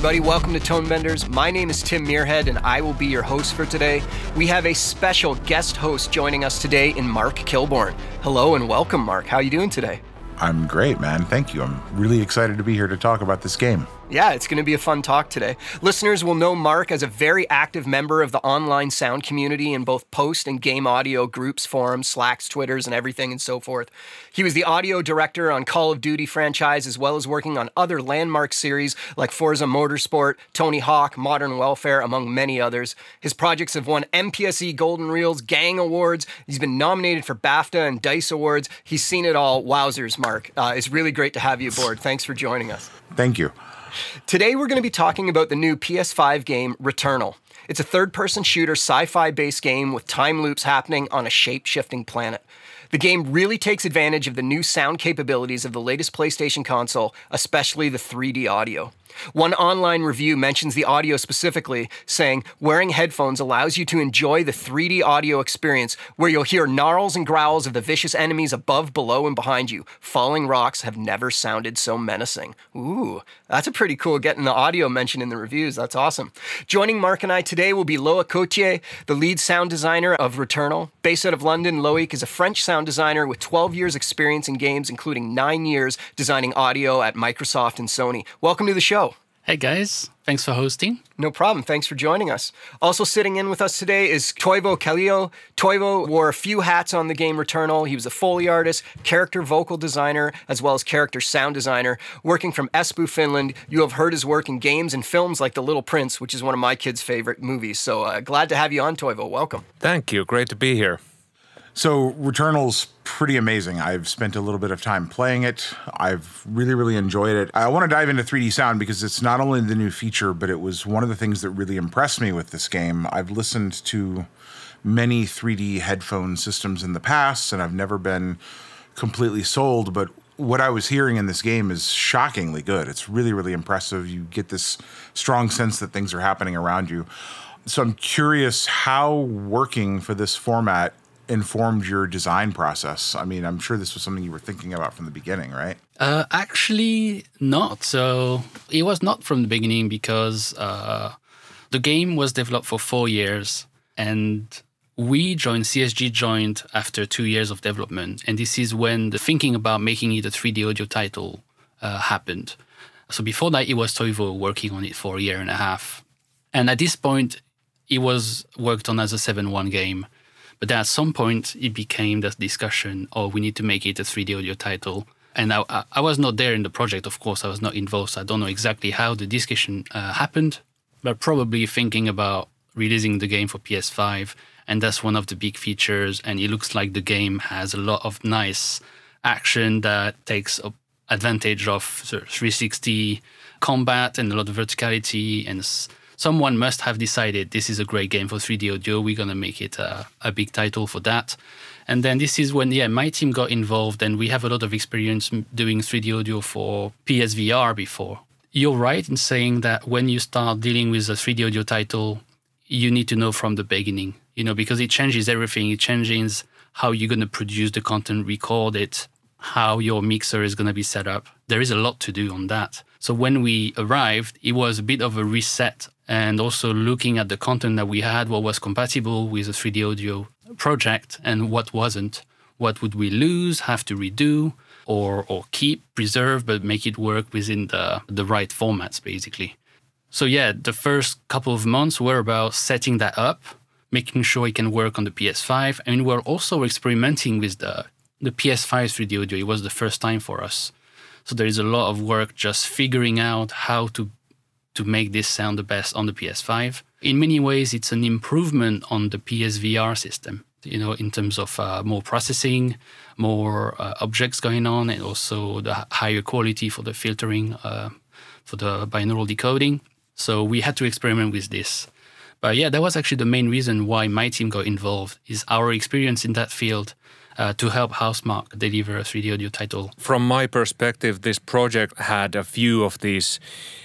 everybody, welcome to Tone Benders. My name is Tim Muirhead, and I will be your host for today. We have a special guest host joining us today in Mark Kilborn. Hello and welcome, Mark. How are you doing today? I'm great, man. Thank you. I'm really excited to be here to talk about this game. Yeah, it's going to be a fun talk today. Listeners will know Mark as a very active member of the online sound community in both post and game audio groups, forums, Slacks, Twitters, and everything and so forth. He was the audio director on Call of Duty franchise, as well as working on other landmark series like Forza Motorsport, Tony Hawk, Modern Warfare, among many others. His projects have won MPSE Golden Reels, Gang Awards. He's been nominated for BAFTA and DICE Awards. He's seen it all. Wowzers, Mark. Uh, it's really great to have you aboard. Thanks for joining us. Thank you. Today, we're going to be talking about the new PS5 game Returnal. It's a third person shooter sci fi based game with time loops happening on a shape shifting planet. The game really takes advantage of the new sound capabilities of the latest PlayStation console, especially the 3D audio. One online review mentions the audio specifically, saying wearing headphones allows you to enjoy the 3D audio experience where you'll hear gnarls and growls of the vicious enemies above, below, and behind you. Falling rocks have never sounded so menacing. Ooh, that's a pretty cool getting the audio mentioned in the reviews. That's awesome. Joining Mark and I today will be Loic Couthier, the lead sound designer of Returnal. Based out of London, Loic is a French sound designer with 12 years experience in games, including nine years designing audio at Microsoft and Sony. Welcome to the show. Hey guys, thanks for hosting. No problem. Thanks for joining us. Also sitting in with us today is Toivo Kallio. Toivo wore a few hats on the game Returnal. He was a Foley artist, character vocal designer, as well as character sound designer. Working from Espoo, Finland, you have heard his work in games and films like The Little Prince, which is one of my kids' favorite movies. So uh, glad to have you on, Toivo. Welcome. Thank you. Great to be here. So, Returnal's pretty amazing. I've spent a little bit of time playing it. I've really, really enjoyed it. I want to dive into 3D sound because it's not only the new feature, but it was one of the things that really impressed me with this game. I've listened to many 3D headphone systems in the past, and I've never been completely sold, but what I was hearing in this game is shockingly good. It's really, really impressive. You get this strong sense that things are happening around you. So I'm curious how working for this format informed your design process? I mean, I'm sure this was something you were thinking about from the beginning, right? Uh, actually, not. So it was not from the beginning because uh, the game was developed for four years and we joined, CSG joined after two years of development. And this is when the thinking about making it a 3D audio title uh, happened. So before that, it was Toivo working on it for a year and a half. And at this point, it was worked on as a 7 1 game. But then at some point, it became this discussion, oh, we need to make it a 3D audio title. And I, I was not there in the project, of course, I was not involved. So I don't know exactly how the discussion uh, happened, but probably thinking about releasing the game for PS5. And that's one of the big features. And it looks like the game has a lot of nice action that takes advantage of 360 combat and a lot of verticality and someone must have decided this is a great game for 3D audio. We're going to make it a, a, big title for that. And then this is when, yeah, my team got involved and we have a lot of experience doing 3D audio for PSVR before. You're right in saying that when you start dealing with a 3D audio title, you need to know from the beginning, you know, because it changes everything. It changes how you're going to produce the content, record it, how your mixer is going to be set up. There is a lot to do on that. So when we arrived, it was a bit of a reset and also looking at the content that we had, what was compatible with a 3D audio project and what wasn't. What would we lose, have to redo, or, or keep, preserve, but make it work within the, the right formats, basically. So, yeah, the first couple of months were about setting that up, making sure it can work on the PS5. And we're also experimenting with the, the PS5 3D audio. It was the first time for us. So, there is a lot of work just figuring out how to to make this sound the best on the PS5. In many ways, it's an improvement on the PSVR system, you know, in terms of uh, more processing, more uh, objects going on, and also the higher quality for the filtering, uh, for the binaural decoding. So we had to experiment with this. But yeah, that was actually the main reason why my team got involved is our experience in that field uh, to help Housemarque deliver a 3D audio title. From my perspective, this project had a few of these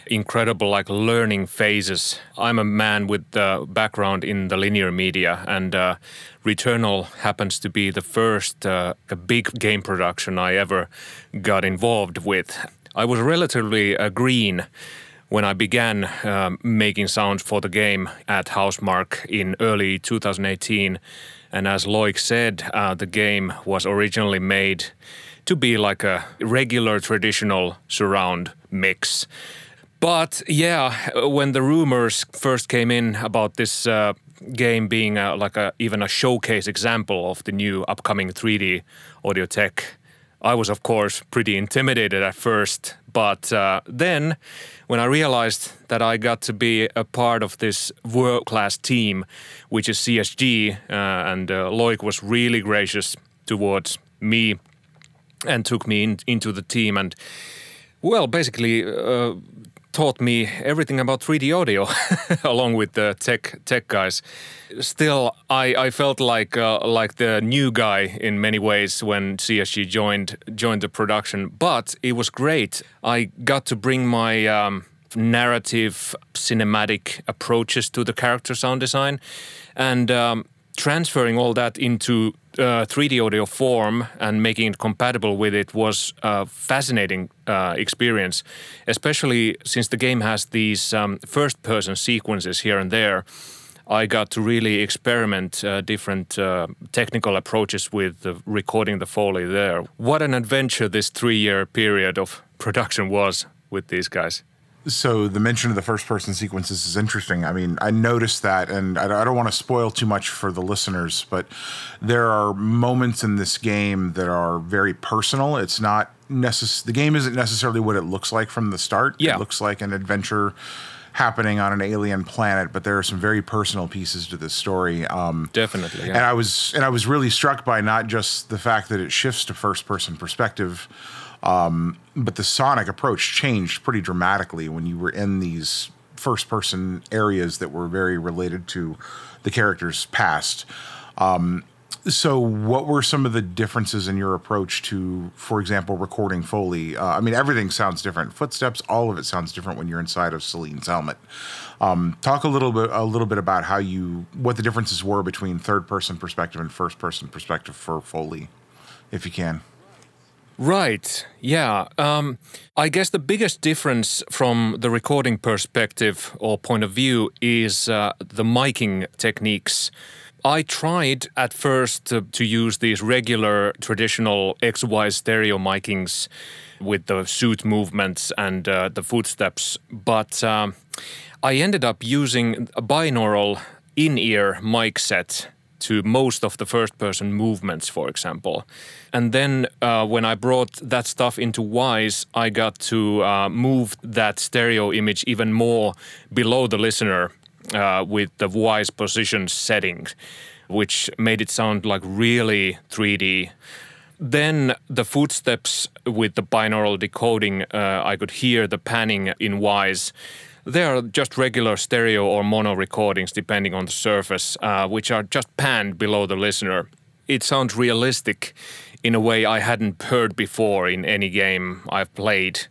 incredible like learning phases. I'm a man with the background in the linear media, and uh, Returnal happens to be the first uh, big game production I ever got involved with. I was relatively uh, green when I began um, making sounds for the game at Housemarque in early 2018. And as Loic said, uh, the game was originally made to be like a regular traditional surround mix. But yeah, when the rumors first came in about this uh, game being a, like a even a showcase example of the new upcoming 3D audio tech, I was of course pretty intimidated at first. But uh, then, when I realized that I got to be a part of this world-class team, which is CSG, uh, and uh, Loic was really gracious towards me and took me in, into the team and well basically uh, taught me everything about 3D audio, along with the tech tech guys. Still, I, I felt like uh, like the new guy in many ways when CSG joined joined the production, but it was great. I got to bring my um, narrative, cinematic approaches to the character sound design, and um, transferring all that into uh, 3D audio form and making it compatible with it was a fascinating uh, experience, especially since the game has these um, first person sequences here and there. I got to really experiment uh, different uh, technical approaches with the recording the Foley there. What an adventure this three year period of production was with these guys so the mention of the first person sequences is interesting. I mean, I noticed that, and I don't want to spoil too much for the listeners, but there are moments in this game that are very personal. It's not necess- the game isn't necessarily what it looks like from the start. Yeah. It looks like an adventure happening on an alien planet, but there are some very personal pieces to this story. Um, Definitely, yeah. And I was and I was really struck by not just the fact that it shifts to first person perspective um, but the sonic approach changed pretty dramatically when you were in these first person areas that were very related to the character's past. Um, so, what were some of the differences in your approach to, for example, recording Foley? Uh, I mean, everything sounds different. Footsteps, all of it sounds different when you're inside of Celine's helmet. Um, talk a little bit, a little bit about how you, what the differences were between third person perspective and first person perspective for Foley, if you can. Right. Yeah. Um, I guess the biggest difference from the recording perspective or point of view is uh, the miking techniques. I tried at first to, to, use these regular traditional XY stereo micings with the suit movements and uh, the footsteps, but um, I ended up using a binaural in ear mic set to most of the first person movements, for example. And then uh, when I brought that stuff into Wwise, I got to uh, move that stereo image even more below the listener uh, with the Wwise position settings, which made it sound like really 3D. Then the footsteps with the binaural decoding, uh, I could hear the panning in Wwise they are just regular stereo or mono recordings, depending on the surface, uh, which are just panned below the listener. It sounds realistic in a way I hadn't heard before in any game I've played.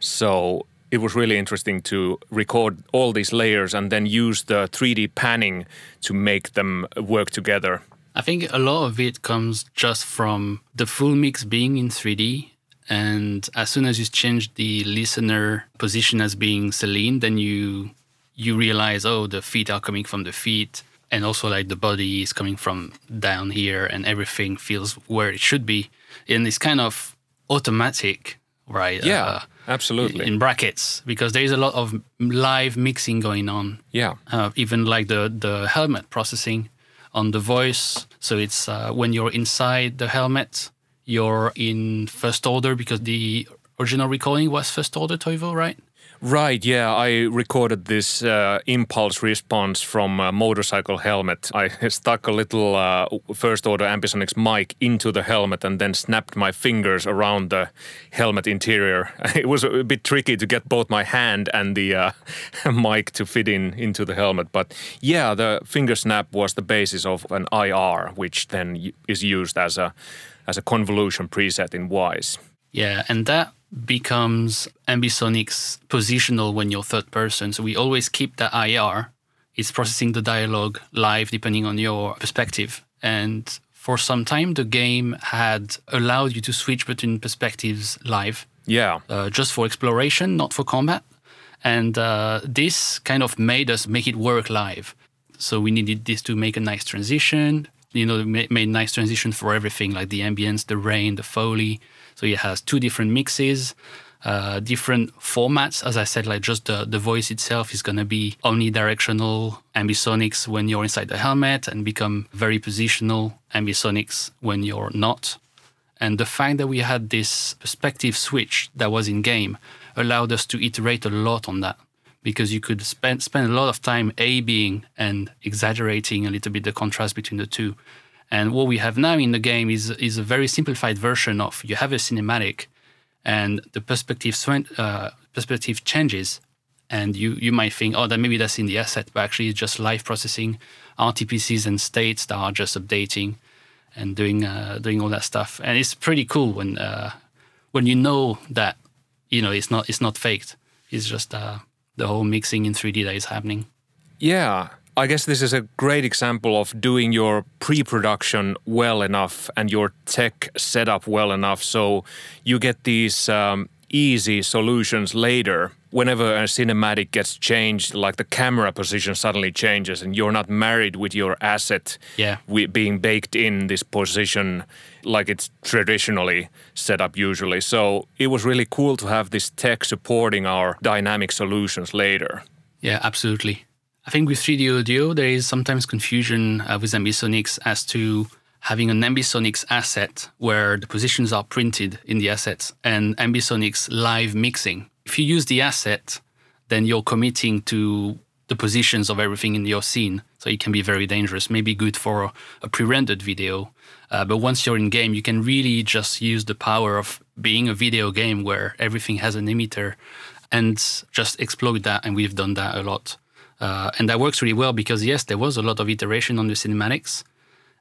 So it was really interesting to record all these layers and then use the 3D panning to make them work together. I think a lot of it comes just from the full mix being in 3D and as soon as you change the listener position as being Celine, then you you realize, oh, the feet are coming from the feet, and also like the body is coming from down here, and everything feels where it should be, and it's kind of automatic, right? Yeah, uh, absolutely. In brackets, because there is a lot of live mixing going on. Yeah, uh, even like the the helmet processing on the voice. So it's uh, when you're inside the helmet, you're in first order because the original recording was first order Toivo, right? Right, yeah. I recorded this uh, impulse response from a motorcycle helmet. I stuck a little uh, first order Ambisonics mic into the helmet and then snapped my fingers around the helmet interior. It was a bit tricky to get both my hand and the uh, mic to fit in into the helmet. But yeah, the finger snap was the basis of an IR, which then is used as a as a convolution preset in Wwise. Yeah, and that becomes Ambisonics positional when you're third person. So we always keep that IR. It's processing the dialogue live depending on your perspective. And for some time, the game had allowed you to switch between perspectives live. Yeah. Uh, just for exploration, not for combat. And uh, this kind of made us make it work live. So we needed this to make a nice transition. You know, made nice transition for everything like the ambience, the rain, the foley. So it has two different mixes, uh, different formats. As I said, like just the, the voice itself is going to be omnidirectional ambisonics when you're inside the helmet and become very positional ambisonics when you're not. And the fact that we had this perspective switch that was in game allowed us to iterate a lot on that because you could spend spend a lot of time A being and exaggerating a little bit the contrast between the two. And what we have now in the game is is a very simplified version of you have a cinematic, and the perspective uh, perspective changes, and you you might think, oh, that maybe that's in the asset, but actually it's just live processing, RTPCs and states that are just updating, and doing uh, doing all that stuff. And it's pretty cool when uh, when you know that you know it's not it's not faked. It's just uh, the whole mixing in 3D that is happening. Yeah, I guess this is a great example of doing your pre production well enough and your tech setup well enough so you get these um, easy solutions later. Whenever a cinematic gets changed, like the camera position suddenly changes, and you're not married with your asset yeah. being baked in this position like it's traditionally set up usually. So it was really cool to have this tech supporting our dynamic solutions later. Yeah, absolutely. I think with 3D audio, there is sometimes confusion uh, with Ambisonics as to having an Ambisonics asset where the positions are printed in the assets and Ambisonics live mixing. If you use the asset, then you're committing to the positions of everything in your scene. So it can be very dangerous, maybe good for a pre rendered video. Uh, but once you're in game, you can really just use the power of being a video game where everything has an emitter and just exploit that. And we've done that a lot. Uh, and that works really well because yes, there was a lot of iteration on the cinematics,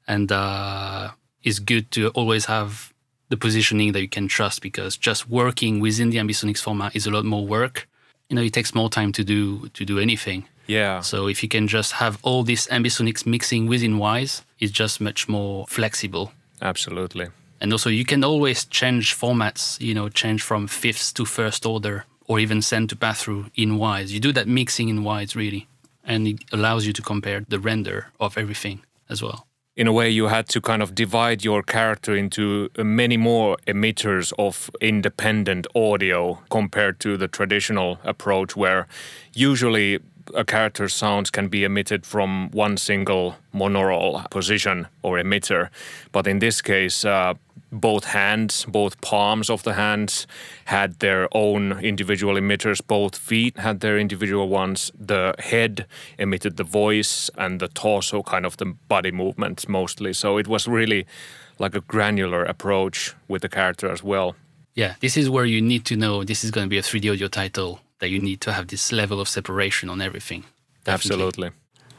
and uh, it's good to always have the positioning that you can trust because just working within the Ambisonics format is a lot more work. You know, it takes more time to do to do anything. Yeah. So if you can just have all this Ambisonics mixing within Wwise, it's just much more flexible. Absolutely. And also, you can always change formats. You know, change from fifths to first order, or even send to pass through in Wwise. You do that mixing in Wwise really and it allows you to compare the render of everything as well. In a way, you had to kind of divide your character into uh, many more emitters of independent audio compared to the traditional approach, where usually a character's sounds can be emitted from one single monaural position or emitter. But in this case, uh, both hands, both palms of the hands had their own individual emitters. Both feet had their individual ones. The head emitted the voice and the torso, kind of the body movements mostly. So it was really like a granular approach with the character as well. Yeah, this is where you need to know this is going to be a 3D audio title, that you need to have this level of separation on everything. Definitely. Absolutely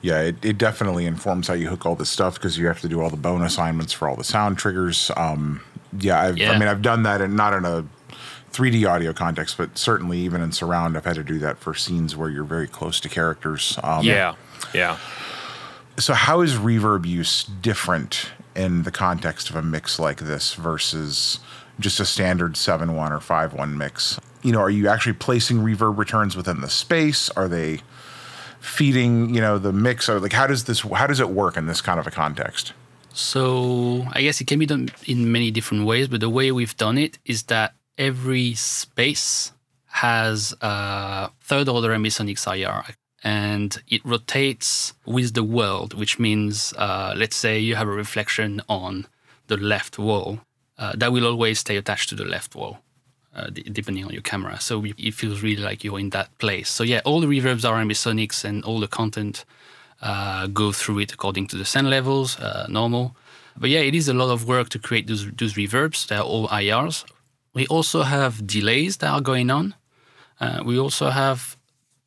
yeah, it, it definitely informs how you hook all this stuff because you have to do all the bone assignments for all the sound triggers. Um, yeah, I've, yeah, I mean, I've done that and not in a 3D audio context, but certainly even in surround, I've had to do that for scenes where you're very close to characters. Um, yeah, yeah. So, how is reverb use different in the context of a mix like this versus just a standard 7 1 or 5 1 mix? You know, are you actually placing reverb returns within the space? Are they feeding you know the mix or like how does this how does it work in this kind of a context so i guess it can be done in many different ways but the way we've done it is that every space has a third order ambisonics ir and it rotates with the world which means uh, let's say you have a reflection on the left wall uh, that will always stay attached to the left wall uh, d- depending on your camera. So it feels really like you're in that place. So yeah, all the reverbs are ambisonics and all the content uh, go through it according to the sound levels, uh, normal. But yeah, it is a lot of work to create those, those reverbs. They're all IRs. We also have delays that are going on. Uh, we also have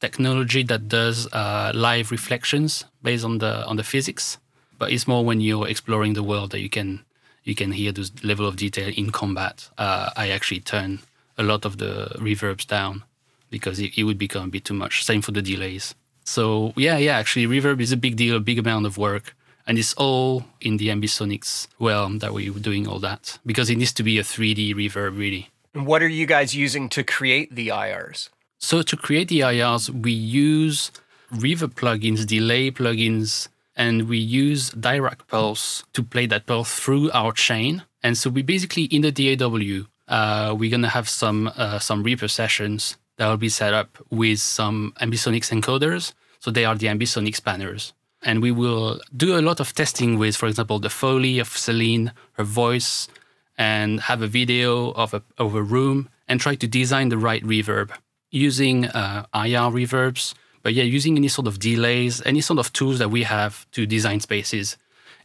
technology that does uh, live reflections based on the on the physics. But it's more when you're exploring the world that you can you can hear this level of detail in combat. Uh, I actually turn a lot of the reverbs down because it, it would become a bit too much. Same for the delays. So yeah, yeah, actually, reverb is a big deal, a big amount of work, and it's all in the ambisonics realm that we're doing all that because it needs to be a 3D reverb, really. And what are you guys using to create the IRs? So to create the IRs, we use reverb plugins, delay plugins, and we use Dirac Pulse to play that pulse through our chain. And so we basically in the DAW, uh, we're gonna have some uh, some Reaper sessions that will be set up with some ambisonics encoders. So they are the ambisonics spanners. And we will do a lot of testing with, for example, the Foley of Celine, her voice, and have a video of a, of a room and try to design the right reverb using uh, IR reverbs, but yeah, using any sort of delays, any sort of tools that we have to design spaces.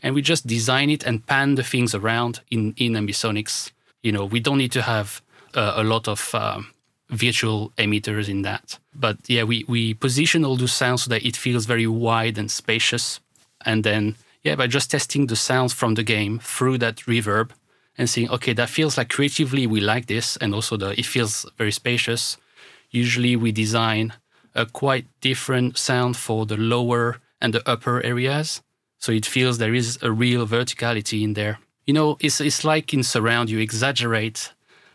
And we just design it and pan the things around in, in ambisonics. You know, we don't need to have uh, a lot of um, virtual emitters in that. But yeah, we, we position all those sounds so that it feels very wide and spacious. And then, yeah, by just testing the sounds from the game through that reverb and seeing, okay, that feels like creatively we like this. And also the it feels very spacious. Usually we design a quite different sound for the lower and the upper areas. So it feels there is a real verticality in there. You know, it's, it's like in surround, you exaggerate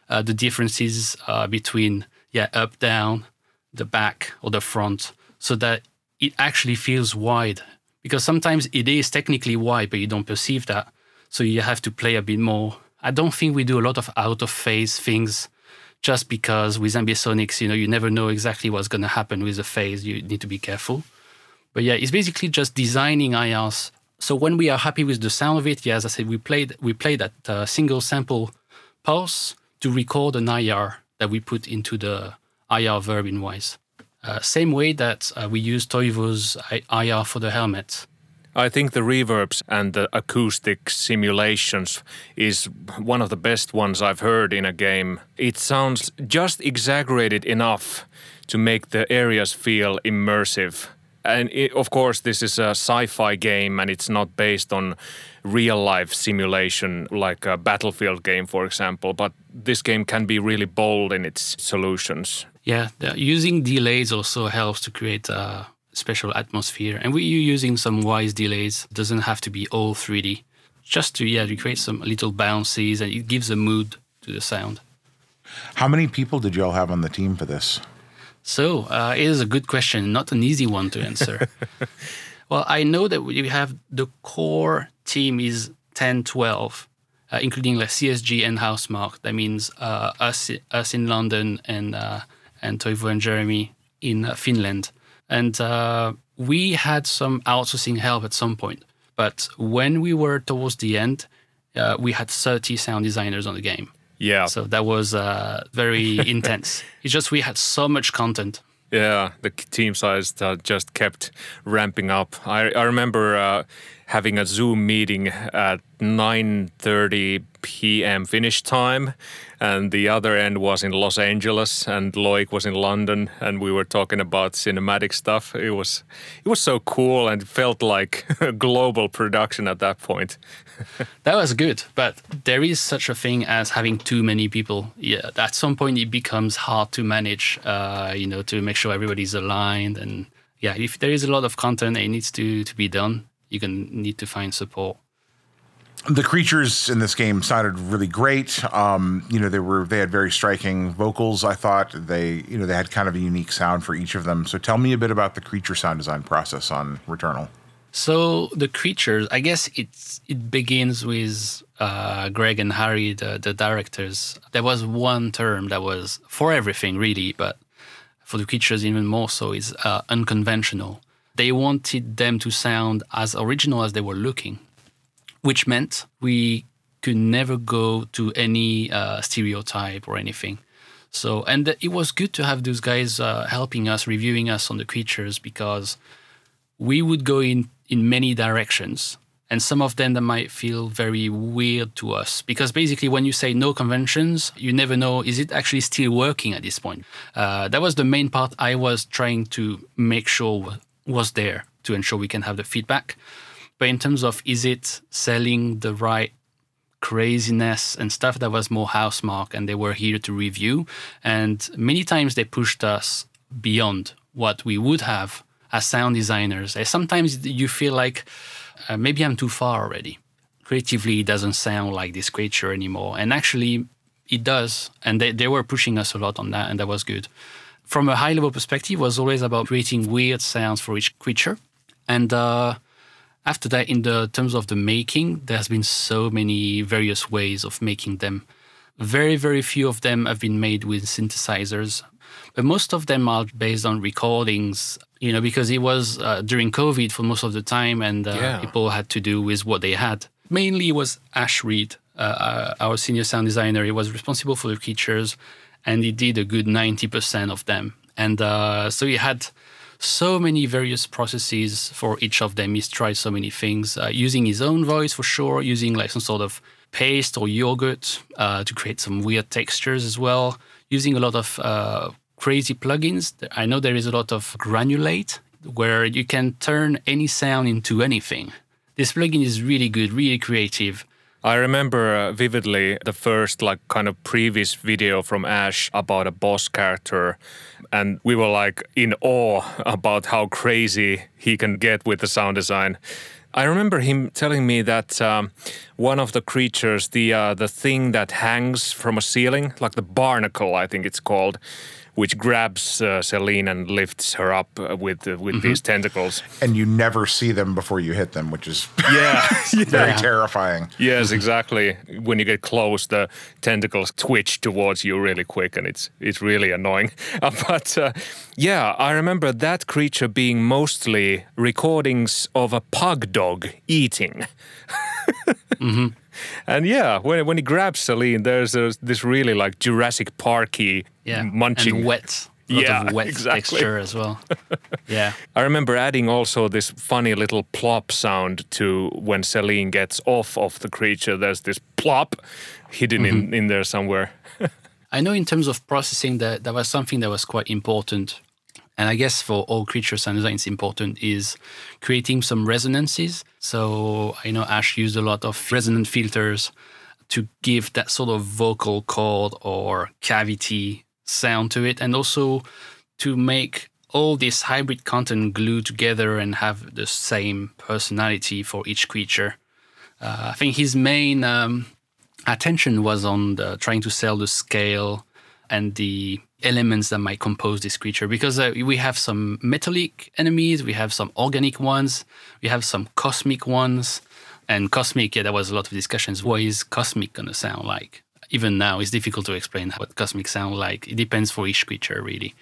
uh, the differences uh, between yeah up down the back or the front so that it actually feels wide because sometimes it is technically wide but you don't perceive that so you have to play a bit more i don't think we do a lot of out of phase things just because with ambisonics you know you never know exactly what's going to happen with the phase you need to be careful but yeah it's basically just designing irs so when we are happy with the sound of it yeah as i said we played we played that uh, single sample pulse to record an IR that we put into the IR verb in Wwise. Uh, same way that uh, we use Toivo's IR for the helmet. I think the reverbs and the acoustic simulations is one of the best ones I've heard in a game. It sounds just exaggerated enough to make the areas feel immersive. And it, of course, this is a sci fi game and it's not based on real life simulation like a Battlefield game, for example. But this game can be really bold in its solutions. Yeah, using delays also helps to create a special atmosphere. And we're using some Wwise delays. It doesn't have to be all 3D. Just to yeah, to create some little bounces and it gives a mood to the sound. How many people did you all have on the team for this? So uh, it is a good question, not an easy one to answer. well, I know that we have the core team is 10, 12, uh, including like CSG and Housemarque. That means uh, us, us in London and uh, and Toivo and Jeremy in uh, Finland. And uh, we had some outsourcing help at some point. But when we were towards the end, we had 30 sound designers on the game. Yeah. So that was uh, very intense. It's just we had so much content. Yeah, the team size uh, just kept ramping up. I, I remember uh, having a Zoom meeting at 9:30 p.m. Finnish time, and the other end was in Los Angeles, and Loic was in London, and we were talking about cinematic stuff. It was it was so cool and felt like a global production at that point. that was good, but there is such a thing as having too many people. Yeah, at some point it becomes hard to manage. Uh, you know, to make sure everybody's aligned, and yeah, if there is a lot of content, it needs to to be done. You can need to find support the creatures in this game sounded really great. Um, you know, they were they had very striking vocals. I thought they, you know, they had kind of a unique sound for each of them. So tell me a bit about the creature sound design process on Returnal. So the creatures, I guess it's it begins with uh, Greg and Harry, the the directors. There was one term that was for everything really, but for the creatures even more so is uh, unconventional. They wanted them to sound as original as they were looking which meant we could never go to any uh, stereotype or anything. So, and it was good to have those guys uh, helping us, reviewing us on the creatures because we would go in in many directions and some of them that might feel very weird to us because basically when you say no conventions you never know is it actually still working at this point uh, that was the main part i was trying to make sure was there to ensure we can have the feedback but in terms of is it selling the right craziness and stuff that was more Housemarque and they were here to review and many times they pushed us beyond what we would have as sound designers sometimes you feel like uh, maybe I'm too far already. Creatively, it doesn't sound like this creature anymore. And actually, it does. And they, they were pushing us a lot on that, and that was good. From a high level perspective, was always about creating weird sounds for each creature. And uh, after that, in the terms of the making, there's been so many various ways of making them. Very, very few of them have been made with synthesizers, but most of them are based on recordings you know, because it was uh, during COVID for most of the time, and uh, yeah. people had to do with what they had. Mainly, it was Ash Reed, uh, uh, our senior sound designer. He was responsible for the features, and he did a good ninety percent of them. And uh, so he had so many various processes for each of them. He's tried so many things, uh, using his own voice for sure, using like some sort of paste or yogurt to create some weird textures as well, using a lot of crazy plugins. I know there is a lot of Granulate where you can turn any sound into anything. This plugin is really good, really creative. I remember uh, vividly the first like kind of previous video from Ash about a boss character and we were like in awe about how crazy he can get with the sound design. I remember him telling me that um, one of the creatures, the uh, the thing that hangs from a ceiling, like the barnacle, I think it's called, which grabs uh, Celine and lifts her up uh, with uh, with mm-hmm. these tentacles. And you never see them before you hit them, which is yeah, very yeah. terrifying. Yes, exactly. When you get close, the tentacles twitch towards you really quick, and it's it's really annoying. but uh, yeah, I remember that creature being mostly recordings of a pug dog eating. mm-hmm. And yeah, when when he grabs Celine, there's a, this really like Jurassic Parky yeah. munching. And wet. A lot yeah, of wet exactly. texture as well. yeah. I remember adding also this funny little plop sound to when Celine gets off of the creature. There's this plop hidden mm-hmm. in, in there somewhere. I know in terms of processing that that was something that was quite important and I guess for all creature sound design, it's important is creating some resonances. So I know Ash used a lot of resonant filters to give that sort of vocal chord or cavity sound to it, and also to make all this hybrid content glue together and have the same personality for each creature. Uh, I think his main um, attention was on the, trying to sell the scale and the elements that might compose this creature because uh, we have some metallic enemies, we have some organic ones, we have some cosmic ones. And cosmic, yeah, there was a lot of discussions. What is cosmic going to sound like? Even now, it's difficult to explain what cosmic sound like. It depends for each creature, really.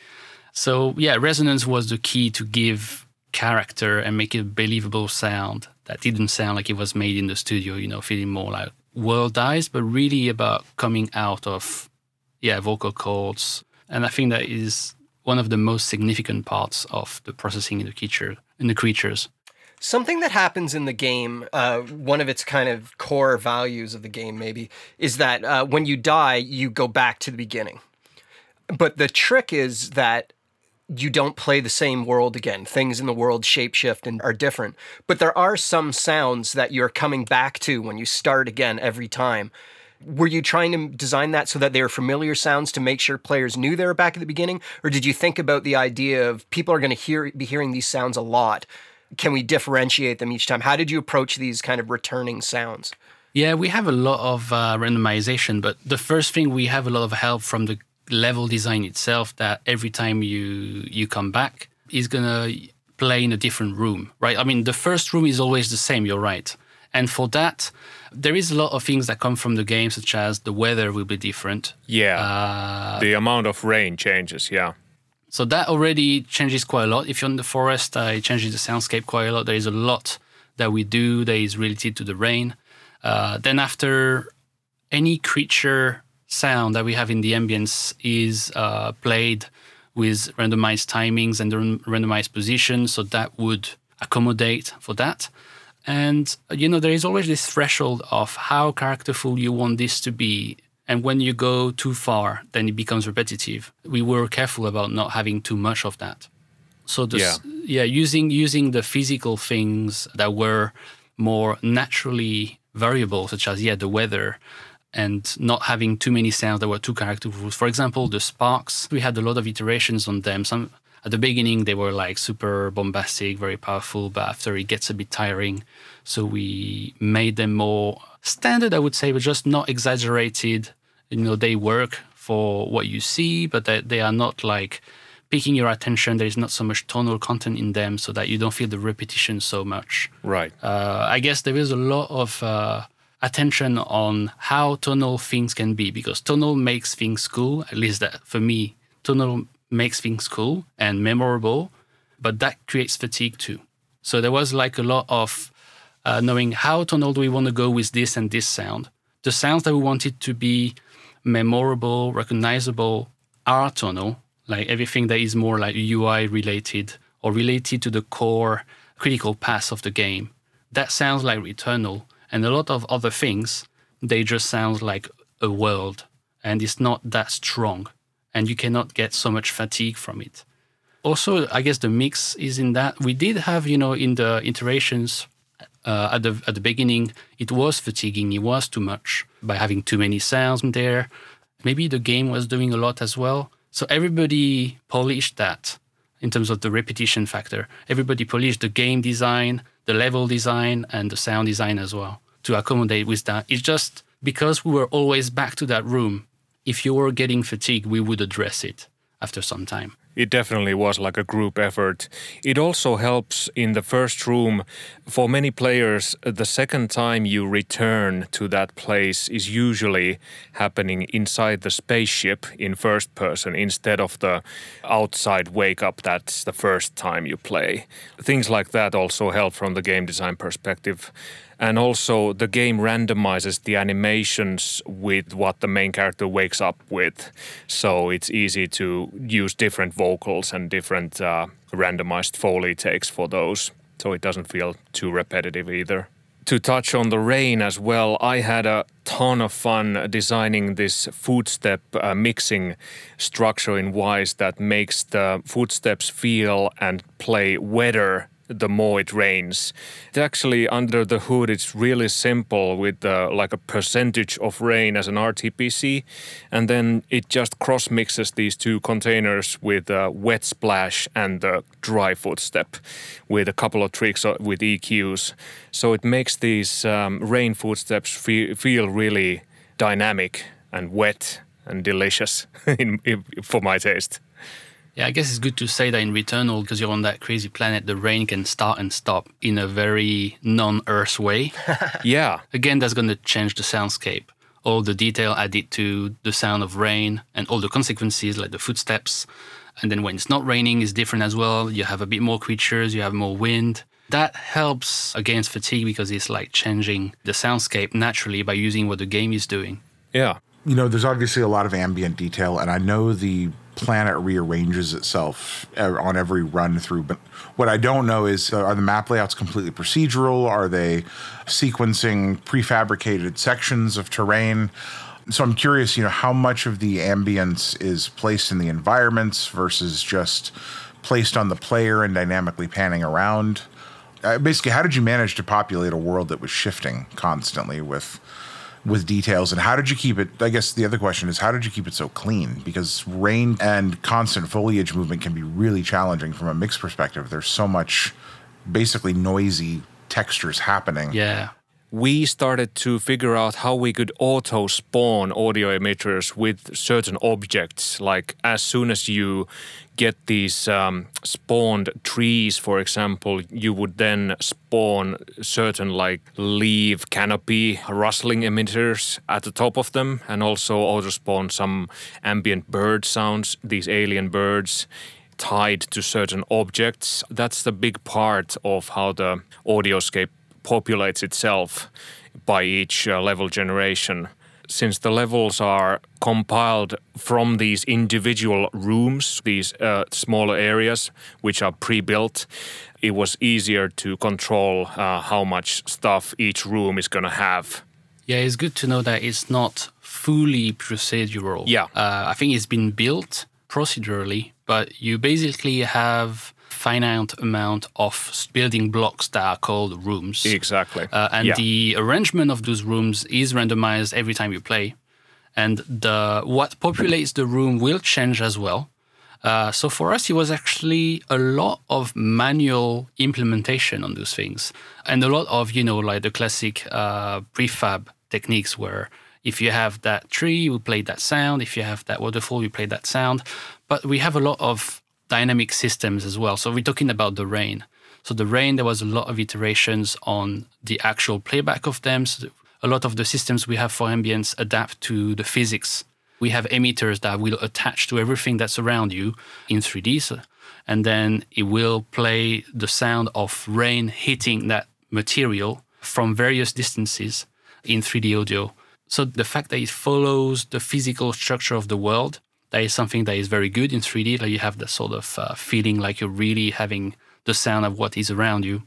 So, yeah, resonance was the key to give character and make it a believable sound that didn't sound like it was made in the studio, you know, feeling more like worldized, but really about coming out of, yeah, vocal cords, and I think that is one of the most significant parts of the processing in the creature in the creatures. Something that happens in the game, uh, one of its kind of core values of the game, maybe, is that uh, when you die, you go back to the beginning. But the trick is that you don't play the same world again. Things in the world shapeshift and are different. But there are some sounds that you're coming back to when you start again every time were you trying to design that so that they are familiar sounds to make sure players knew they were back at the beginning? Or did you think about the idea of people are going to hear be hearing these sounds a lot? Can we differentiate them each time? How did you approach these kind of returning sounds? Yeah we have a lot of uh, randomization but the first thing we have a lot of help from the level design itself that every time you you come back is going to play in a different room right? I mean the first room is always the same you're right and for that there is a lot of things that come from the game, such as the weather will be different. Yeah. Uh, the amount of rain changes. Yeah. So that already changes quite a lot. If you're in the forest, uh, it changes the soundscape quite a lot. There is a lot that we do that is related to the rain. Uh, then after any creature sound that we have in the ambience is uh, played with randomized timings and randomized positions, so that would accommodate for that. And you know, there is always this threshold of how characterful you want this to be. And when you go too far, then it becomes repetitive. We were careful about not having too much of that. So yeah. yeah, using using the physical things that were more naturally variable, such as yeah, the weather, and not having too many sounds that were too characterful. For example, the sparks, we had a lot of iterations on them. Some at the beginning they were like super bombastic, very powerful, but after it gets a bit tiring, so we made them more standard, I would say, but just not exaggerated. You know, they work for what you see, but they, they are not like picking your attention. There is not so much tonal content in them, so that you don't feel the repetition so much. Right. Uh, I guess there is a lot of uh, attention on how tonal things can be because tonal makes things cool. At least that for me, tonal makes things cool and memorable, but that creates fatigue too. So there was like a lot of uh, knowing how tonal do we want to go with this and this sound. The sounds that we wanted to be memorable, recognizable are tonal, like everything that is more like UI related or related to the core critical path of the game. That sounds like Returnal. And a lot of other things, they just sound like a world and it's not that strong and you cannot get so much fatigue from it. Also, I guess the mix is in that we did have, you know, in the iterations uh, at the at the beginning, it was fatiguing. It was too much by having too many sounds there. Maybe the game was doing a lot as well. So everybody polished that in terms of the repetition factor. Everybody polished the game design, the level design, and the sound design as well to accommodate with that. It's just because we were always back to that room if you were getting fatigue, we would address it after some time. It definitely was like a group effort. It also helps in the first room. For many players, the second time you return to that place is usually happening inside the spaceship in first person instead of the outside wake up that's the first time you play. Things like that also help from the game design perspective and also the game randomizes the animations with what the main character wakes up with. So it's easy to use different vocals and different uh, randomized foley takes for those. So it doesn't feel too repetitive either. To touch on the rain as well, I had a ton of fun designing this footstep uh, mixing structure in Wwise that makes the footsteps feel and play wetter the more it rains. It's actually under the hood, it's really simple with uh, like a percentage of rain as an RTPC, and then it just cross mixes these two containers with a wet splash and the dry footstep with a couple of tricks uh, with EQs. So it makes these um, rain footsteps feel, feel really dynamic and wet and delicious in, in, for my taste. Yeah, I guess it's good to say that in Returnal, because you're on that crazy planet, the rain can start and stop in a very non Earth way. yeah. Again, that's going to change the soundscape. All the detail added to the sound of rain and all the consequences, like the footsteps. And then when it's not raining, it's different as well. You have a bit more creatures, you have more wind. That helps against fatigue because it's like changing the soundscape naturally by using what the game is doing. Yeah. You know, there's obviously a lot of ambient detail, and I know the planet rearranges itself on every run through. But what I don't know is uh, are the map layouts completely procedural? Are they sequencing prefabricated sections of terrain? So I'm curious, you know, how much of the ambience is placed in the environments versus just placed on the player and dynamically panning around. Uh, basically, how did you manage to populate a world that was shifting constantly with with details and how did you keep it i guess the other question is how did you keep it so clean? Because rain and constant foliage movement can be really challenging from a mix perspective. There's so much basically noisy textures happening. Yeah we started to figure out how we could auto spawn audio emitters with certain objects. Like as soon as you get these um, spawned trees, for example, you would then spawn certain like leaf canopy rustling emitters at the top of them, and also auto spawn some ambient bird sounds, these alien birds tied to certain objects. That's the big part of how the audioscape populates itself by each uh, level generation. since the levels are compiled from these individual rooms, these uh, smaller areas which are pre-built, it was easier to control uh, how much stuff each room is going to have. Yeah, it's good to know that it's not fully procedural. Yeah. Uh, I think it's been built procedurally, but you basically have finite amount of building blocks that are called rooms. Exactly. Uh, and Yeah. the arrangement of those rooms is randomized every time you play, and the what populates the room will change as well. Uh, so for us, it was actually a lot of manual implementation on those things, and a lot of you know like the classic uh, prefab techniques where if you have that tree, we play that sound. If you have that waterfall, we play that sound. But we have a lot of dynamic systems as well. So we're talking about the rain. So the rain, there was a lot of iterations on the actual playback of them. So a lot of the systems we have for ambience adapt to the physics. We have emitters that will attach to everything that's around you in 3D. So, and then it will play the sound of rain hitting that material from various distances in 3D audio. So the fact that it follows the physical structure of the world, that is something that is very good in 3D. Like you have that sort of uh, feeling like you're really having the sound of what is around you.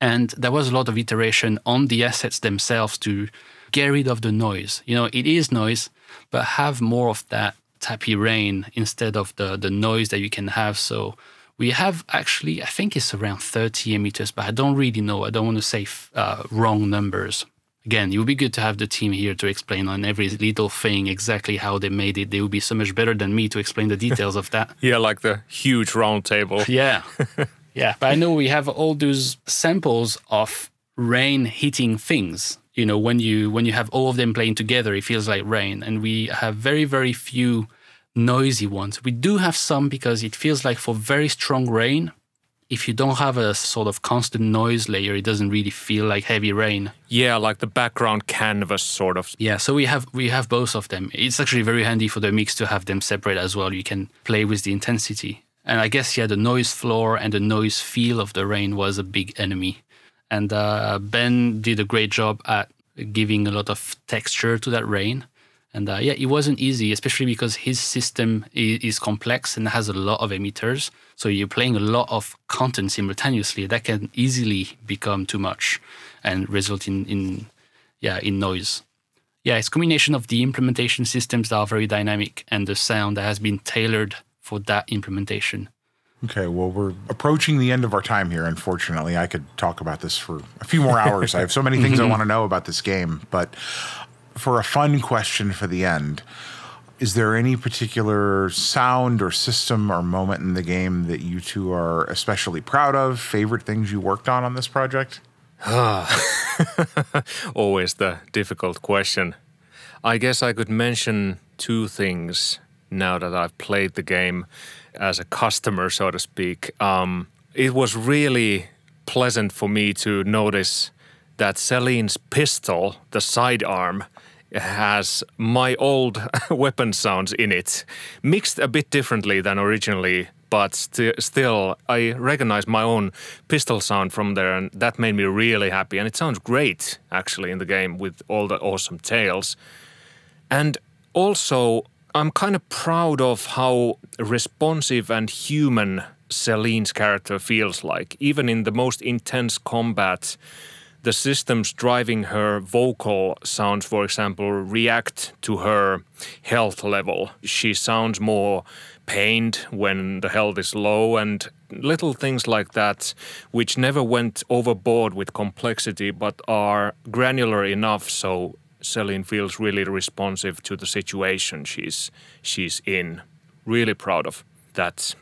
And there was a lot of iteration on the assets themselves to get rid of the noise. You know, it is noise, but have more of that tappy rain instead of the the noise that you can have. So we have actually, I think it's around 30 emitters, but I don't really know. I don't want to say uh, wrong numbers. Again, it would be good to have the team here to explain on every little thing exactly how they made it. They would be so much better than me to explain the details of that. yeah, like the huge round table. Yeah. yeah. But I know we have all those samples of rain hitting things. You know, when you when you have all of them playing together, it feels like rain. And we have very, very few noisy ones. We do have some because it feels like for very strong rain, if you don't have a sort of constant noise layer, it doesn't really feel like heavy rain. Yeah, like the background canvas sort of. Yeah, so we have we have both of them. It's actually very handy for the mix to have them separate as well. You can play with the intensity. And I guess yeah, the noise floor and the noise feel of the rain was a big enemy. And uh, Ben did a great job at giving a lot of texture to that rain. And uh, yeah, it wasn't easy, especially because his system is, is complex and has a lot of emitters. So you're playing a lot of content simultaneously. That can easily become too much and result in, in yeah in noise. Yeah, it's a combination of the implementation systems that are very dynamic and the sound that has been tailored for that implementation. Okay, well, we're approaching the end of our time here. Unfortunately, I could talk about this for a few more hours. I have so many things I want to know about this game. But for a fun question for the end, is there any particular sound or system or moment in the game that you two are especially proud of? Favorite things you worked on on this project? Always the difficult question. I guess I could mention two things now that I've played the game as a customer, so to speak. Um, it was really pleasant for me to notice that Selene's pistol, the sidearm, has my old weapon sounds in it, mixed a bit differently than originally, but sti- still, I recognize my own pistol sound from there, and that made me really happy. And it sounds great, actually, in the game with all the awesome tails. And also, I'm kind of proud of how responsive and human Selene's character feels like. Even in the most intense combat, the systems driving her vocal sounds, for example, react to her health level. She sounds more pained when the health is low, and little things like that, which never went overboard with complexity but are granular enough so Selene feels really responsive to the situation she's she's in. Really proud of that.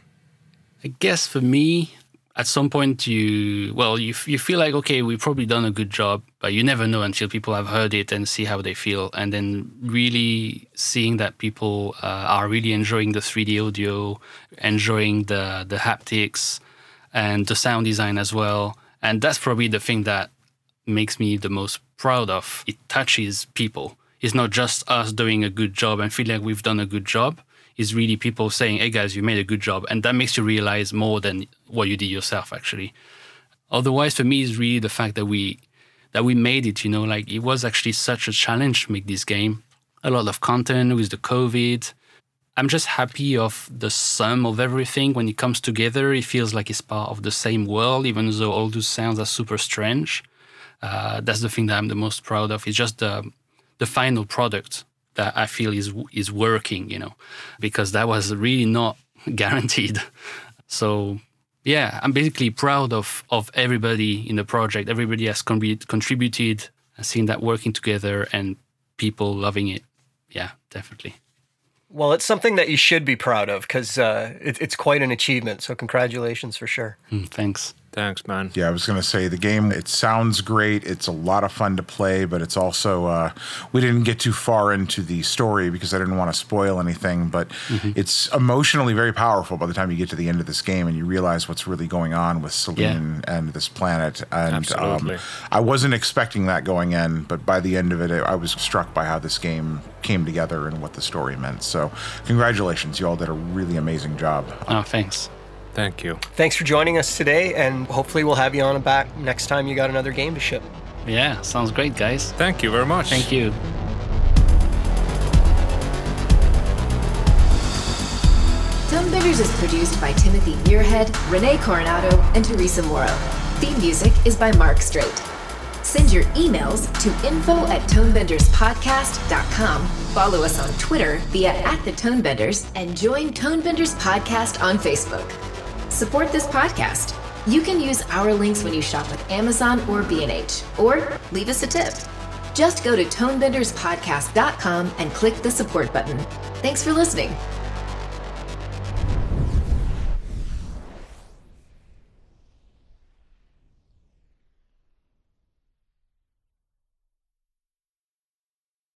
I guess for me, at some point you well you you feel like okay we've probably done a good job, but you never know until people have heard it and see how they feel, and then really seeing that people uh, are really enjoying the 3D audio, enjoying the the haptics, and the sound design as well, and that's probably the thing that makes me the most proud of. It touches people. It's not just us doing a good job and feeling like we've done a good job. It's really people saying, "Hey guys, you made a good job," and that makes you realize more than what you did yourself, actually. Otherwise, for me, it's really the fact that we that we made it. You know, like it was actually such a challenge to make this game. a lot of content with the COVID. I'm just happy of the sum of everything when it comes together. It feels like it's part of the same world, even though all those sounds are super strange. Uh, that's the thing that I'm the most proud of. It's just the the final product that I feel is is working, you know, because that was really not guaranteed. So yeah, I'm basically proud of of everybody in the project. Everybody has contributed, seeing that working together and people loving it. Yeah, definitely. Well, it's something that you should be proud of because uh, it, it's quite an achievement. So, congratulations for sure. Mm, thanks. Thanks, man. Yeah, I was going to say the game, it sounds great. It's a lot of fun to play, but it's also, uh, we didn't get too far into the story because I didn't want to spoil anything, but mm-hmm. it's emotionally very powerful by the time you get to the end of this game and you realize what's really going on with Selene yeah. and this planet. And um, I wasn't expecting that going in, but by the end of it, I was struck by how this game came together and what the story meant. So, congratulations. You all did a really amazing job. Oh, thanks. Thank you. Thanks for joining us today, and hopefully we'll have you on back next time you got another game to ship. Yeah, sounds great, guys. Thank you very much. Thank you. Tonebenders is produced by Timothy Muirhead, Renee Coronado, and Teresa Morrow. Theme music is by Mark Straight. Send your emails to info at tonebenderspodcast.com. Follow us on Twitter via at the Tonebenders and join Tonebenders Podcast on Facebook. Support this podcast. You can use our links when you shop with Amazon or B&H, or leave us a tip. Just go to tonebenderspodcast.com and click the support button. Thanks for listening.